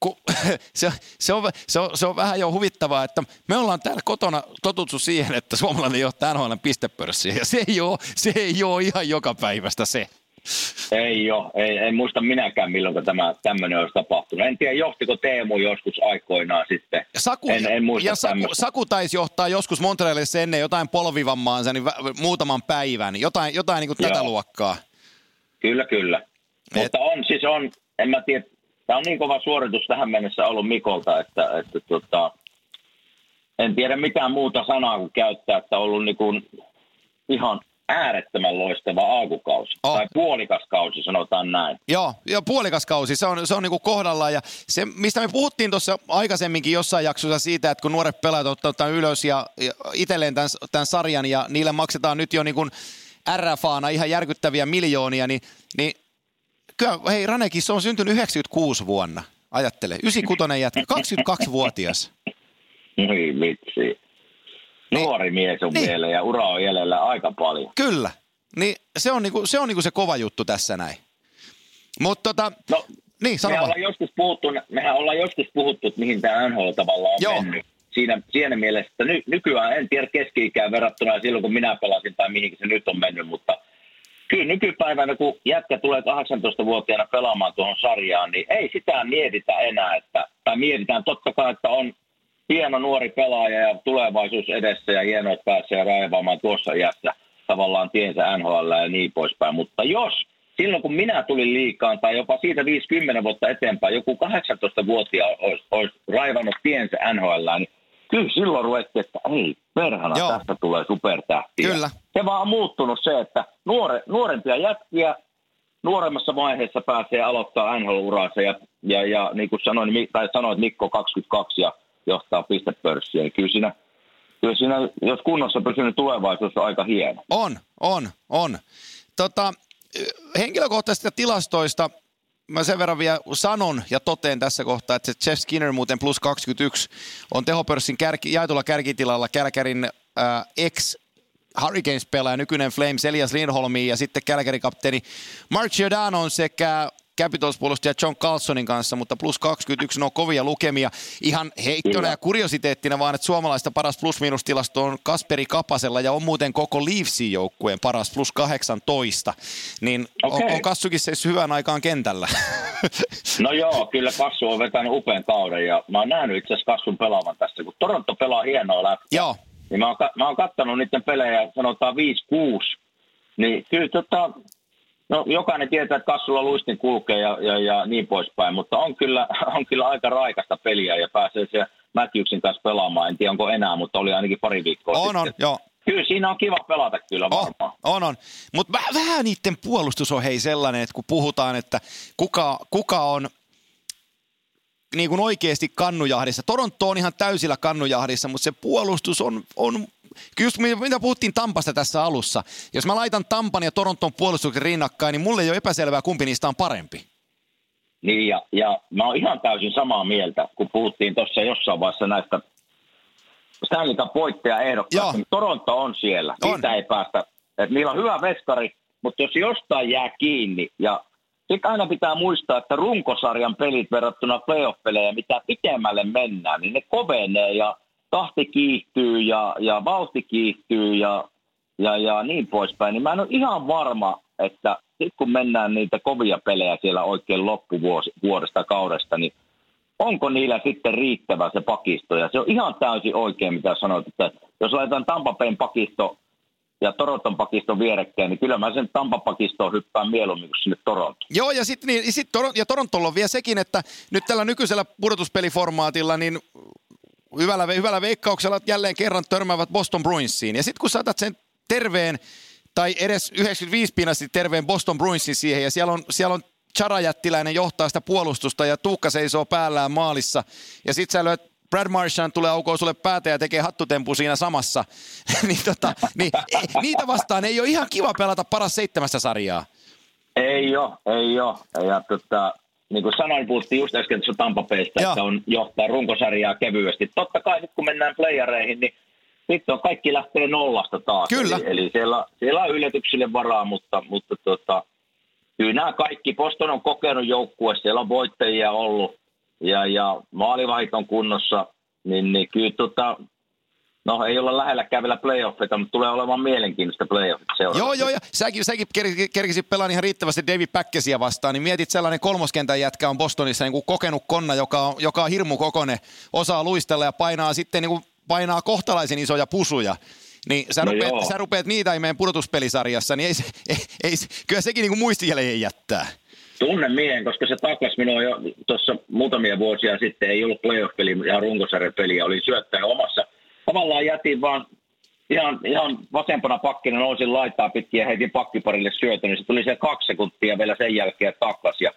kun, se, se, on, se, on, se on vähän jo huvittavaa, että me ollaan täällä kotona totuttu siihen, että suomalainen johtaa NHL pistepörssiä, ja se ei, ole, se ei ole ihan joka päivästä se. Ei ole. Ei, en muista minäkään, milloin tämä tämmöinen olisi tapahtunut. En tiedä, johtiko Teemu joskus aikoinaan sitten. Saku, en, en muista ja Saku, Saku taisi johtaa joskus Montrealissa ennen jotain polvivammaansa, niin muutaman päivän. Jotain, jotain niin kuin tätä luokkaa. Kyllä, kyllä. Et... Mutta on siis on, en mä tiedä, tämä on niin kova suoritus tähän mennessä ollut Mikolta, että, että tota, en tiedä mitään muuta sanaa kuin käyttää, että on ollut niin kuin ihan äärettömän loistava alkukausi. Oh. Tai puolikas kausi, sanotaan näin. Joo, joo puolikas kausi, se on, se on niinku kohdallaan. Ja se, mistä me puhuttiin tuossa aikaisemminkin jossain jaksossa siitä, että kun nuoret pelaajat ottaa ylös ja, ja itselleen tämän, tämän sarjan ja niille maksetaan nyt jo niin kuin RFAna ihan järkyttäviä miljoonia, niin, niin Kyllä, hei Ranekin, se on syntynyt 96 vuonna. Ajattele, 96 jätkä, 22-vuotias. Niin vitsi. Nuori mies on niin. vielä ja ura on jäljellä aika paljon. Kyllä. Niin se on niinku, se, on niinku se kova juttu tässä näin. Mutta tota, no, niin, mehän ollaan, joskus puhuttu, mehän ollaan joskus puhuttu, että mihin tämä NHL tavallaan on Joo. mennyt. Siinä, siinä mielessä, että ny, nykyään en tiedä keski-ikään verrattuna silloin, kun minä pelasin tai mihin se nyt on mennyt, mutta – kyllä nykypäivänä, kun jätkä tulee 18-vuotiaana pelaamaan tuohon sarjaan, niin ei sitä mietitä enää, että, tai mietitään totta kai, että on hieno nuori pelaaja ja tulevaisuus edessä ja hienoa, että pääsee raivaamaan tuossa iässä tavallaan tiensä NHL ja niin poispäin. Mutta jos silloin kun minä tulin liikaan tai jopa siitä 50 vuotta eteenpäin, joku 18-vuotia olisi, olisi raivannut tiensä NHL, niin kyllä silloin ruvettiin, että ei perhana, Joo. tästä tulee supertähti. Kyllä. Se vaan on muuttunut se, että nuore, nuorempia jätkiä nuoremmassa vaiheessa pääsee aloittaa NHL-uraansa ja, ja, ja niin kuin sanoin, tai sanoit Mikko 22 ja johtaa pistepörssiä, niin kyllä siinä, kyllä siinä, jos kunnossa pysynyt tulevaisuus on aika hieno. On, on, on. Tota, henkilökohtaisista tilastoista mä sen verran vielä sanon ja toteen tässä kohtaa, että se Jeff Skinner muuten plus 21 on tehopörssin kärki, jaetulla kärkitilalla Kälkärin äh, ex Hurricanes-pelaaja, nykyinen Flames Elias Lindholmi ja sitten Kälkärin kapteeni Mark Giordano sekä Capitals-puolustaja John Carlsonin kanssa, mutta plus 21 on kovia lukemia. Ihan heittona ja kuriositeettina vaan, että suomalaista paras plus-miinus-tilasto on Kasperi Kapasella ja on muuten koko Leafsin joukkueen paras plus 18. Niin okay. on, on Kassukin se hyvän aikaan kentällä. No joo, kyllä Kassu on vetänyt upean kauden ja mä oon nähnyt itse asiassa Kassun pelaavan tässä, kun Toronto pelaa hienoa läpi. Joo. Niin mä oon, mä oon kattanut niiden pelejä, sanotaan 5-6, niin kyllä tota, No jokainen tietää, että kassulla luistin kulkee ja, ja, ja niin poispäin, mutta on kyllä, on kyllä aika raikasta peliä ja pääsee se Matthewsin kanssa pelaamaan. En tiedä, onko enää, mutta oli ainakin pari viikkoa On, sitten. on, joo. Kyllä siinä on kiva pelata kyllä On, varmaan. on, on. Mutta vähän, vähän niiden puolustus on hei sellainen, että kun puhutaan, että kuka, kuka on niin kuin oikeasti kannujahdissa. Toronto on ihan täysillä kannujahdissa, mutta se puolustus on, on just mitä puhuttiin Tampasta tässä alussa. Jos mä laitan Tampan ja Toronton puolustuksen rinnakkain, niin mulle ei ole epäselvää, kumpi niistä on parempi. Niin, ja, ja mä oon ihan täysin samaa mieltä, kun puhuttiin tuossa jossain vaiheessa näistä Stanley Cup voittajaehdokkaista. Niin Toronto on siellä. On. Siitä ei päästä. Et niillä on hyvä veskari, mutta jos jostain jää kiinni, ja sitten aina pitää muistaa, että runkosarjan pelit verrattuna playoff-pelejä, mitä pitemmälle mennään, niin ne kovenee ja tahti kiihtyy ja, ja vauhti kiihtyy ja, ja, ja niin poispäin. Niin mä en ole ihan varma, että sitten kun mennään niitä kovia pelejä siellä oikein loppuvuodesta kaudesta, niin onko niillä sitten riittävä se pakisto? Ja se on ihan täysin oikein, mitä sanoit, että jos laitetaan Tampapein pakisto ja Toronton pakisto vierekkäin, niin kyllä mä sen Tampa-pakistoon hyppään mieluummin kuin sinne Toronto. Joo, ja sitten niin, sit Toron- ja Torontolla on vielä sekin, että nyt tällä nykyisellä pudotuspeliformaatilla, niin hyvällä, hyvällä veikkauksella jälleen kerran törmäävät Boston Bruinsiin. Ja sitten kun saatat sen terveen, tai edes 95 pinnasti terveen Boston Bruinsin siihen, ja siellä on, siellä on Chara Jättiläinen johtaa sitä puolustusta, ja Tuukka seisoo päällään maalissa, ja sitten sä löt Brad Marchand tulee aukoo sulle päätä ja tekee hattutempu siinä samassa. niin, tota, niin, niitä vastaan ei ole ihan kiva pelata paras seitsemästä sarjaa. Ei ole, ei ole. Ja tota, niin kuin sanoin, puhuttiin just äsken tuossa Tampapeista, että on johtaa runkosarjaa kevyesti. Totta kai nyt kun mennään playereihin, niin sitten on kaikki lähtee nollasta taas. Kyllä. Eli, eli siellä, siellä on yllätyksille varaa, mutta, mutta tota, kyllä nämä kaikki, Boston on kokenut joukkue, siellä on voittajia ollut ja, ja maalivahit on kunnossa, niin, niin kyllä tota, no ei olla lähelläkään vielä playoffeita, mutta tulee olemaan mielenkiintoista playoffit seuraavaksi. Joo, joo, ja säkin, säkin kerkisit, pelaamaan ihan riittävästi David Päkkesiä vastaan, niin mietit sellainen kolmoskentän jätkä on Bostonissa niin kuin kokenut konna, joka on, joka on hirmu kokone, osaa luistella ja painaa sitten niin kuin painaa kohtalaisen isoja pusuja. Niin sä, No rupeat, joo. sä rupeat niitä imeen pudotuspelisarjassa, niin ei, se, ei, ei, kyllä sekin niin kuin muistijäljen jättää. Tunnen miehen, koska se takas minua jo tuossa muutamia vuosia sitten. Ei ollut playoff-peli ja runkosarjapeliä. Oli syöttäjä omassa. Tavallaan jätin vaan ihan, ihan vasempana pakkina nousin laitaa pitkin ja heitin pakkiparille syötön. Niin se tuli se kaksi sekuntia vielä sen jälkeen takas. Ja,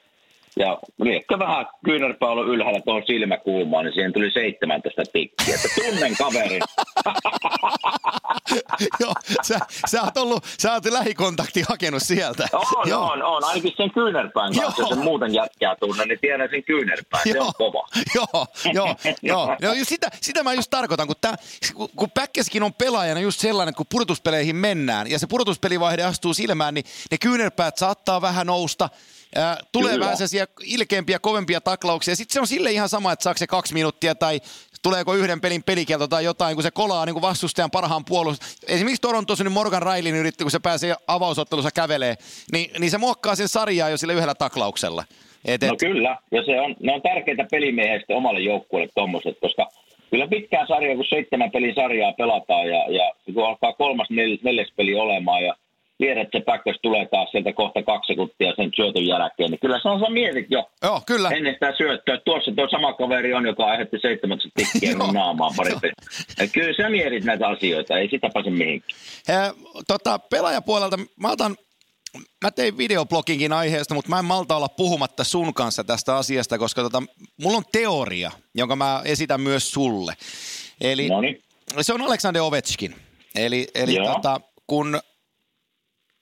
ja liekö vähän kyynärpäällä ylhäällä tuohon silmäkulmaan, niin siihen tuli 17 tikkiä. Että tunnen kaverin. Joo, sä, sä, oot ollut, sä oot lähikontakti hakenut sieltä. On, Joo. on, on. Ainakin sen kyynärpään kanssa. Joo. Jos en muuten jätkää tunne, niin tiedän sen kyynärpään. Se on kova. Joo, joo, joo. joo just sitä, sitä mä just tarkoitan, kun, tää, kun, kun Päkkeskin on pelaajana just sellainen, kun pudotuspeleihin mennään ja se pudotuspelivaihde astuu silmään, niin ne kyynärpäät saattaa vähän nousta. Ää, tulee Kyllä. vähän sellaisia ilkeämpiä, kovempia taklauksia. Sitten se on sille ihan sama, että saako se kaksi minuuttia tai tuleeko yhden pelin pelikielto tai jotain, kun se kolaa niin kuin vastustajan parhaan puolustus. Esimerkiksi Torontossa nyt Morgan Railin yritti, kun se pääsee avausottelussa kävelee, niin, niin se muokkaa sen sarjaa jo sillä yhdellä taklauksella. Et, No et, kyllä, ja se on, ne on tärkeitä pelimiehiä sitten omalle joukkueelle tuommoiset, koska kyllä pitkään sarjaa, kun seitsemän pelin sarjaa pelataan ja, ja kun alkaa kolmas, nel, neljäs peli olemaan ja tiedät, että se päkkäs tulee taas sieltä kohta kaksi sekuntia sen syötön jälkeen, niin kyllä se on sä mietit jo joo, kyllä. ennen sitä syöttöä. Tuossa tuo sama kaveri on, joka aiheutti seitsemän tikkiä mun naamaan pari Kyllä sä mietit näitä asioita, ei sitä pääse mihinkään. Ää, tota, pelaajapuolelta mä otan, mä tein videobloginkin aiheesta, mutta mä en malta olla puhumatta sun kanssa tästä asiasta, koska tota, mulla on teoria, jonka mä esitän myös sulle. Eli Noniin. se on Alexander Ovechkin. Eli, eli Joo. tota, kun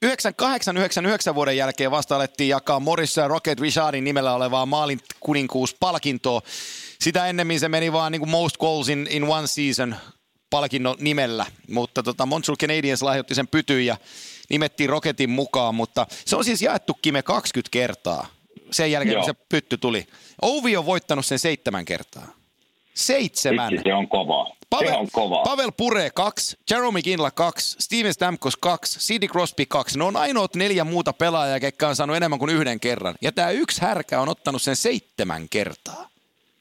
98-99 vuoden jälkeen vasta alettiin jakaa Morissa ja Rocket Richardin nimellä olevaa maalin kuninkuuspalkintoa. Sitä ennemmin se meni vaan niin kuin most goals in, in one season palkinnon nimellä, mutta tota Montreal Canadiens lahjoitti sen pytyyn ja nimettiin Rocketin mukaan, mutta se on siis jaettu kime 20 kertaa sen jälkeen, Joo. kun se pytty tuli. Ovi on voittanut sen seitsemän kertaa. Seitsemän. Vitsi, se on kovaa. se on kovaa. Pavel Pure 2, Jeremy Kinla 2, Steven Stamkos 2, Sidney Crosby 2. Ne on ainoat neljä muuta pelaajaa, jotka on saanut enemmän kuin yhden kerran. Ja tämä yksi härkä on ottanut sen seitsemän kertaa.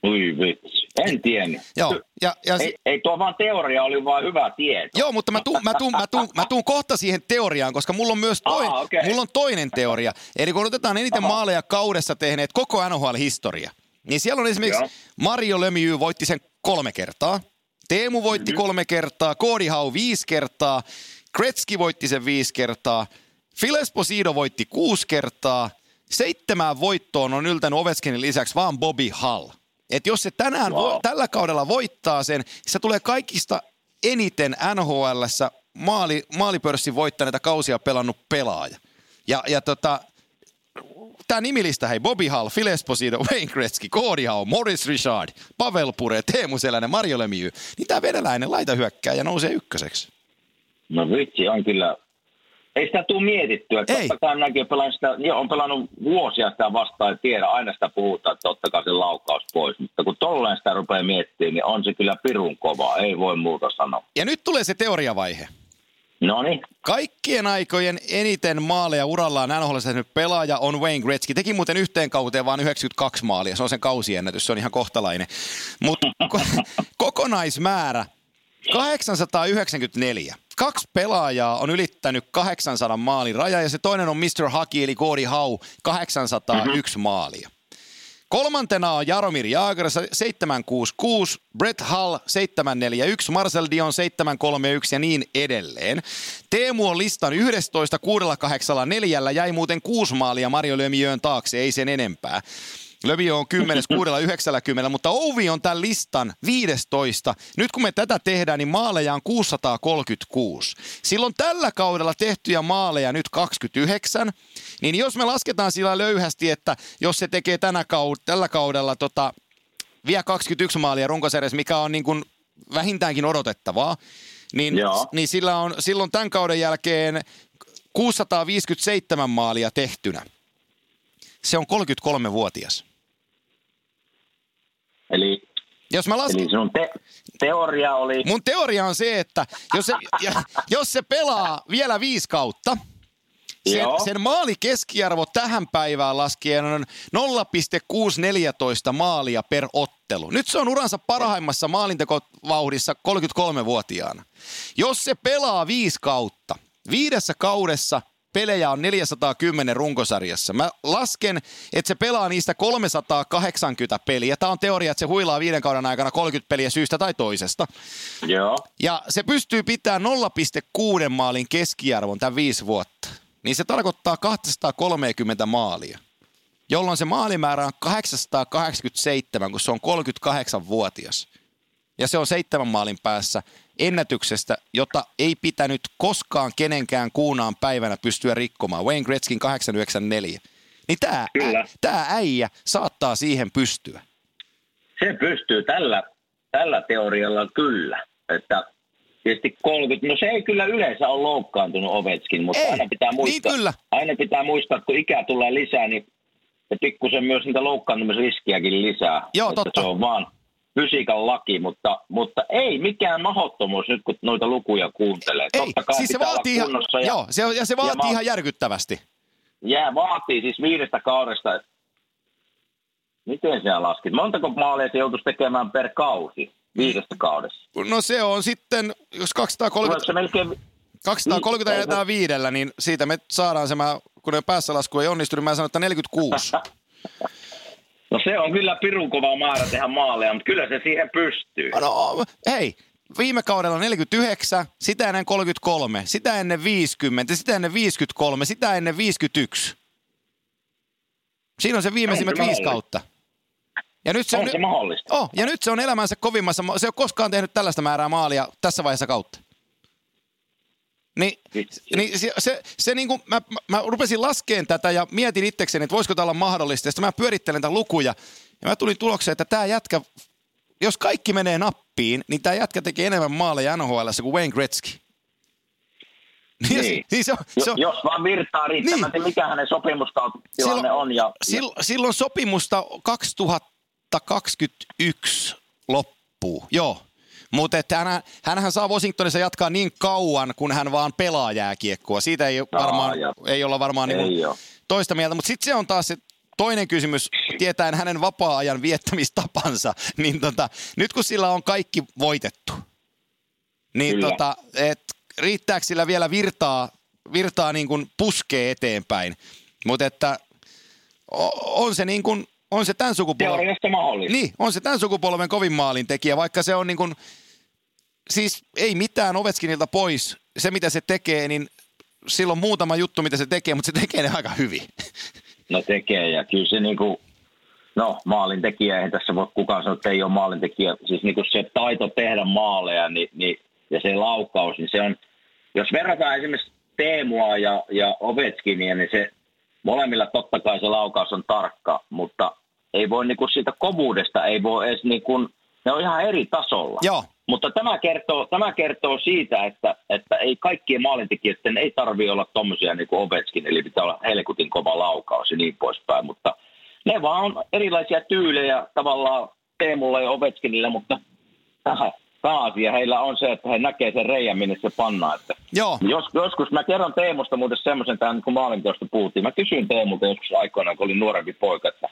Ui vitsi, en tiennyt. Joo, ja, ja Ei, ei tuo vaan teoria, oli vaan hyvä tieto. Joo, mutta mä tuun, mä, tuun, mä, tuun, mä tuun kohta siihen teoriaan, koska mulla on myös toi, Aa, okei. mulla on toinen teoria. Eli kun otetaan eniten maaleja kaudessa tehneet koko NHL-historia, niin siellä on esimerkiksi Joo. Mario Lemieux voitti sen kolme kertaa. Teemu voitti Mm-hmm. kolme kertaa, Koodi Hau viisi kertaa, Kretski voitti sen viisi kertaa, Phil Esposito voitti kuusi kertaa, seitsemään voittoon on yltänyt Ovechkinin lisäksi vaan Bobby Hall. Et jos se tänään Wow. vo, tällä kaudella voittaa sen, se tulee kaikista eniten NHLssä maali, maalipörssin voittaneita kausia pelannut pelaaja. Ja, ja tota, tämä nimilista, hei, Bobby Hall, Phil Esposito, Wayne Gretzky, Cody Howe, Morris Richard, Pavel Pure, Teemu Selänen, Mario Lemieux, niin tämä venäläinen laitahyökkääjä nousee ykköseksi. No vitsi, on kyllä... Ei sitä tule mietittyä. Ei. Totta kai minäkin pelannut, sitä, jo, on pelannut vuosia sitä vastaan ja tiedä, aina sitä puhutaan, että ottakaa se laukaus pois. Mutta kun tolleen sitä rupeaa miettimään, niin on se kyllä pirun kovaa. Ei voi muuta sanoa. Ja nyt tulee se teoriavaihe. No niin, Kaikkien aikojen eniten maaleja urallaan NHL tehnyt pelaaja on Wayne Gretzky. Teki muuten yhteen kauteen vain 92 maalia. Se on sen kausiennätys, se on ihan kohtalainen. Mutta ko- kokonaismäärä 894. Kaksi pelaajaa on ylittänyt 800 maalin raja ja se toinen on Mr. Hockey eli Cody Howe 801 maalia. Kolmantena on Jaromir Jaager 766, Brett Hall 741, Marcel Dion 731 ja niin edelleen. Teemu on listan 11 684, jäi muuten kuusi maalia Mario Lömiöön taakse, ei sen enempää. Löviö on 10 690, mutta Ouvi on tämän listan 15. Nyt kun me tätä tehdään, niin maaleja on 636. Silloin tällä kaudella tehtyjä maaleja nyt 29. Niin jos me lasketaan sillä löyhästi, että jos se tekee tänä kaud- tällä kaudella tota, vielä 21 maalia runkosarjassa, mikä on niin kuin vähintäänkin odotettavaa, niin, Joo. niin sillä on silloin tämän kauden jälkeen 657 maalia tehtynä. Se on 33-vuotias. Eli, Jos mä lasken, eli sinun te- teoria oli... mun teoria on se, että jos se, jos se pelaa vielä viisi kautta, sen, Joo. sen maali keskiarvo tähän päivään laskien on 0,614 maalia per ottelu. Nyt se on uransa parhaimmassa maalintekovauhdissa 33-vuotiaana. Jos se pelaa viisi kautta, viidessä kaudessa pelejä on 410 runkosarjassa. Mä lasken, että se pelaa niistä 380 peliä. Tämä on teoria, että se huilaa viiden kauden aikana 30 peliä syystä tai toisesta. Joo. Ja se pystyy pitämään 0,6 maalin keskiarvon tämän viisi vuotta. Niin se tarkoittaa 230 maalia. Jolloin se maalimäärä on 887, kun se on 38-vuotias. Ja se on seitsemän maalin päässä ennätyksestä, jota ei pitänyt koskaan kenenkään kuunaan päivänä pystyä rikkomaan. Wayne Gretzkin 894. Niin tämä, tämä äijä saattaa siihen pystyä. Se pystyy tällä, tällä teorialla kyllä. Että tietysti 30, no se ei kyllä yleensä ole loukkaantunut Ovetskin, mutta Ei, aina pitää niin muistaa, kyllä. aina pitää muistaa, kun ikää tulee lisää, niin se pikkusen myös niitä loukkaantumisriskiäkin lisää. Joo, totta. Se on vaan fysiikan laki, mutta, mutta ei mikään mahottomuus nyt, kun noita lukuja kuuntelee. Ei, Totta kai siis se vaatii, ihan, ja, joo, se, ja se vaatii ma- ihan järkyttävästi. jää, vaatii siis viidestä kaudesta. Miten sä laskit? Montako maalia se joutuisi tekemään per kausi viidestä kaudessa? No se on sitten, jos Tuleeko 230, se melkein 230 Niin, jätetään viidellä, niin siitä me saadaan se, mä, kun ne päässä lasku ei onnistu, niin mä sanon, että 46. No se on kyllä pirun kova määrä tehdä maaleja, mutta kyllä se siihen pystyy. No hei, viime kaudella 49, sitä ennen 33, sitä ennen 50, sitä ennen 53, sitä ennen 51. Siinä on se viimeisimmät viisi mahdollista. kautta. Ja nyt se on, On se mahdollista. oh, ja nyt se on elämänsä kovimmassa, ma- se ei ole koskaan tehnyt tällaista määrää maalia tässä vaiheessa kautta. Niin, niin se, se, se niin kuin, mä, mä, rupesin laskeen tätä ja mietin itsekseni, että voisiko tämä olla mahdollista. Ja sitten mä pyörittelen tätä lukuja ja mä tulin tulokseen, että tämä jätkä, jos kaikki menee nappiin, niin tämä jätkä tekee enemmän maaleja NHL kuin Wayne Gretzky. Niin. Niin. niin se on, se on, jos vaan virtaa riittämättä, niin. mikä hänen sopimustilanne on. Ja, Sil, silloin sopimusta 2021 loppuu, joo. Mutta että hän, hänhän saa Washingtonissa jatkaa niin kauan, kun hän vaan pelaa jääkiekkoa. Siitä ei, varmaan, ei olla varmaan Ei niin toista mieltä. Mutta sitten se on taas se toinen kysymys, tietäen hänen vapaa-ajan viettämistapansa. Niin tota, nyt kun sillä on kaikki voitettu, niin Kyllä. tota, et riittääkö sillä vielä virtaa, virtaa niin kuin puskee eteenpäin. Mutta että on se niin kuin on se tämän sukupolven... Mahdollista. Niin, on se tämän sukupolven kovin maalintekijä, vaikka se on niin kuin, siis ei mitään Ovetskinilta pois. Se, mitä se tekee, niin silloin muutama juttu, mitä se tekee, mutta se tekee ne aika hyvin. No tekee ja kyllä se niinku, no maalintekijä, eihän tässä voi kukaan sanoa, että ei ole maalintekijä. Siis niinku se taito tehdä maaleja niin, niin, ja se laukaus, niin se on, jos verrataan esimerkiksi Teemua ja, ja Ovechkinia, niin se molemmilla totta kai se laukaus on tarkka, mutta ei voi niinku siitä kovuudesta, ei voi edes niinku, ne on ihan eri tasolla. Joo. Mutta tämä kertoo, tämä kertoo siitä, että, että ei kaikkien maalintekijöiden ei tarvi olla tommosia niin kuin Ovechkin, eli pitää olla helkutin kova laukaus ja niin poispäin, mutta ne vaan on erilaisia tyylejä tavallaan Teemulla ja Ovechkinillä, mutta tähän pääasia heillä on se, että he näkee sen reijän, minne se pannaan. Että Joo, jos, joskus mä kerron Teemusta muuten semmoisen, tämän, kun maalinteosta puhuttiin. Mä kysyin Teemulta joskus aikoinaan, kun olin nuorempi poika, että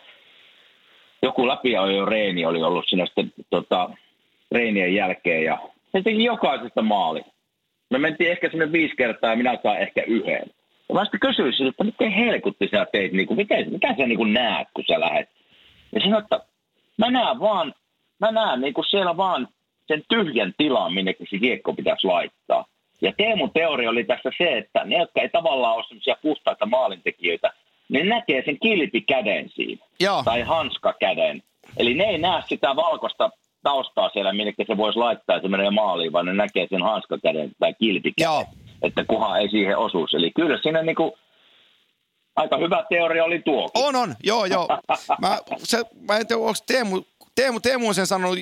joku läpiajo reeni oli ollut siinä sitten tota, reinien jälkeen ja se teki jokaisesta maali. Me mentiin ehkä sinne viisi kertaa ja minä sain ehkä yhden. Ja mä sitten kysyin siltä, että miten helkutti sä teit, niin kuin, miten, mitä sä niin kuin näet, kun sä lähet. Ja sanoin, että mä näen vaan, mä näen niin kuin siellä vaan sen tyhjän tilan, minne se kiekko pitäisi laittaa. Ja Teemun teoria oli tässä se, että ne, jotka ei tavallaan ole sellaisia puhtaita maalintekijöitä, ne näkee sen kilpikäden siinä. joo, Tai hanskakäden. Eli ne ei näe sitä valkoista taustaa siellä, minne se voisi laittaa se menee maaliin, vaan ne näkee sen hanskakäden tai kilpikäden. Että kuhan ei siihen osuisi. Eli kyllä siinä niinku, aika hyvä teoria oli tuo. On, on, joo, joo. Mä, se, mä en tiedä, onko Teemu, Teemu, Teemu on sen sanonut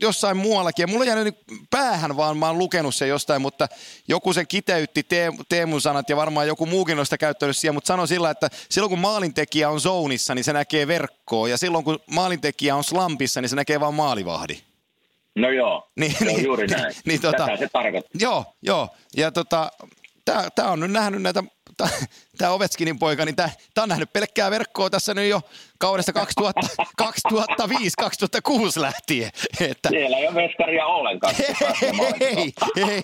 jossain muuallakin. Ja mulla on jäänyt nyt päähän vaan, mä oon lukenut sen jostain, mutta joku sen kiteytti Teemu, Teemun sanat ja varmaan joku muukin on sitä käyttänyt siihen, mutta sano sillä, että silloin kun maalintekijä on zoonissa, niin se näkee verkkoa ja silloin kun maalintekijä on slampissa, niin se näkee vaan maalivahdi. No joo, Niin, se on niin, juuri niin, näin. niin, Tätä tota- se tarkoittaa. Joo, joo. Ja tota, tää, tää on nyt nähnyt näitä, tämä Ovechkinin poika, niin tää on nähnyt pelkkää verkkoa tässä nyt jo kaudesta 2005-2006 lähtien. Että, Siellä ei ole veskaria ollenkaan. ei, ei,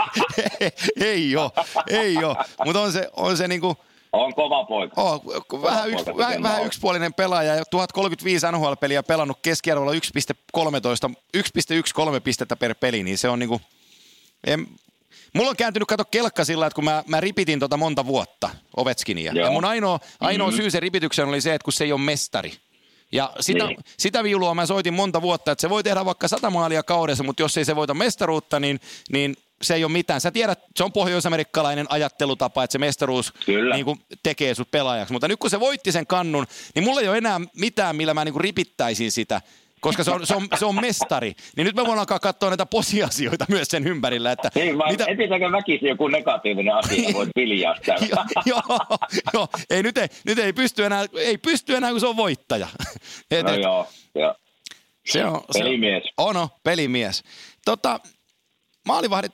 ei, ei ole, ei ole. Mutta on se, on se niinku, On kova poika. oh, vähän, yks, poika vähän, tekee vähän maali. yksipuolinen pelaaja ja 1035 NHL-peliä pelannut keskiarvolla 1,13, 1,13 pistettä per peli, niin se on niinku, en, Mulla on kääntynyt kato kelkka sillä, että kun mä, mä ripitin tota monta vuotta Ovechkinia. Ja Joo. mun ainoa, ainoa Mhm. syy sen ripityksen oli se, että kun se ei ole mestari. Ja sitä, Niin. sitä viulua mä soitin monta vuotta, että se voi tehdä vaikka sata maalia kaudessa, mutta jos ei se voita mestaruutta, niin, niin se ei ole mitään. Sä tiedät, se on pohjoisamerikkalainen ajattelutapa, että se mestaruus Kyllä. niin kuin tekee sut pelaajaksi. Mutta nyt kun se voitti sen kannun, niin mulla ei ole enää mitään, millä mä niin kuin ripittäisin sitä koska se on, se, on, se on mestari. Niin nyt me voidaan alkaa katsoa näitä posiasioita myös sen ympärillä. Että Niin, mitä, etsitäänkö väkisin joku negatiivinen asia, voit viljaa sitä. joo, joo, joo, ei, nyt, ei, nyt ei pysty enää, ei pysty enää, kun se on voittaja. Et, No et, joo, joo. se on, se Pelimies. On, on, pelimies. Tota, maalivahdit,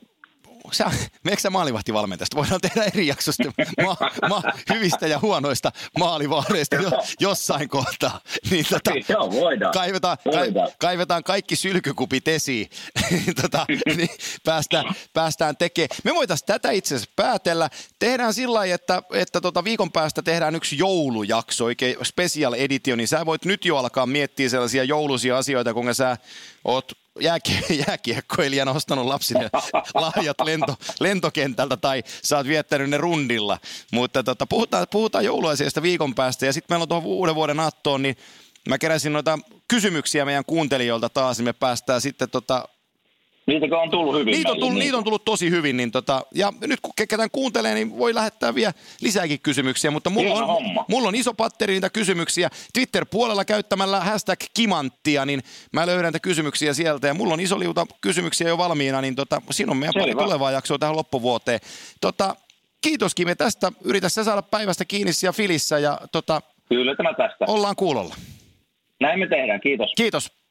sä, meneekö sä maalivahtivalmentajasta? Voidaan tehdä eri jakso sitten ma, ma, hyvistä ja huonoista maalivahdeista jo, jossain kohtaa. Niin tota, Joo, voidaan. kaivetaan, Voidaan. ka, kaivetaan kaikki sylkykupit esiin. tota, niin päästään, päästään tekemään. Me voitaisiin tätä itse asiassa päätellä. Tehdään sillä lailla, että, että tota viikon päästä tehdään yksi joulujakso, oikein special edition, niin sä voit nyt jo alkaa miettiä sellaisia jouluisia asioita, kun sä oot jääkie- jääkiekkoilijana ostanut lapsille lahjat lento, lentokentältä tai sä oot viettänyt ne rundilla. Mutta tota, puhutaan, puhutaan jouluasiasta viikon päästä ja sitten meillä on tuohon uuden vuoden aattoon, niin mä keräsin noita kysymyksiä meidän kuuntelijoilta taas, niin me päästään sitten tota, Niitäkö on tullut hyvin? niitä on, tullut, niin? niitä on tullut tosi hyvin, niin tota, ja nyt kun ke- ketään kuuntelee, niin voi lähettää vielä lisääkin kysymyksiä, mutta mulla Hieno on, homma. mulla on iso patteri niitä kysymyksiä. Twitter-puolella käyttämällä hashtag kimanttia, niin mä löydän niitä kysymyksiä sieltä, ja mulla on iso liuta kysymyksiä jo valmiina, niin tota, siinä on meidän pari Selvä. tulevaa jaksoa tähän loppuvuoteen. Tota, kiitos Kime tästä, yritä sä saada päivästä kiinni siellä Filissä, ja tota, Kyllä tämä tästä. ollaan kuulolla. Näin me tehdään, kiitos. Kiitos.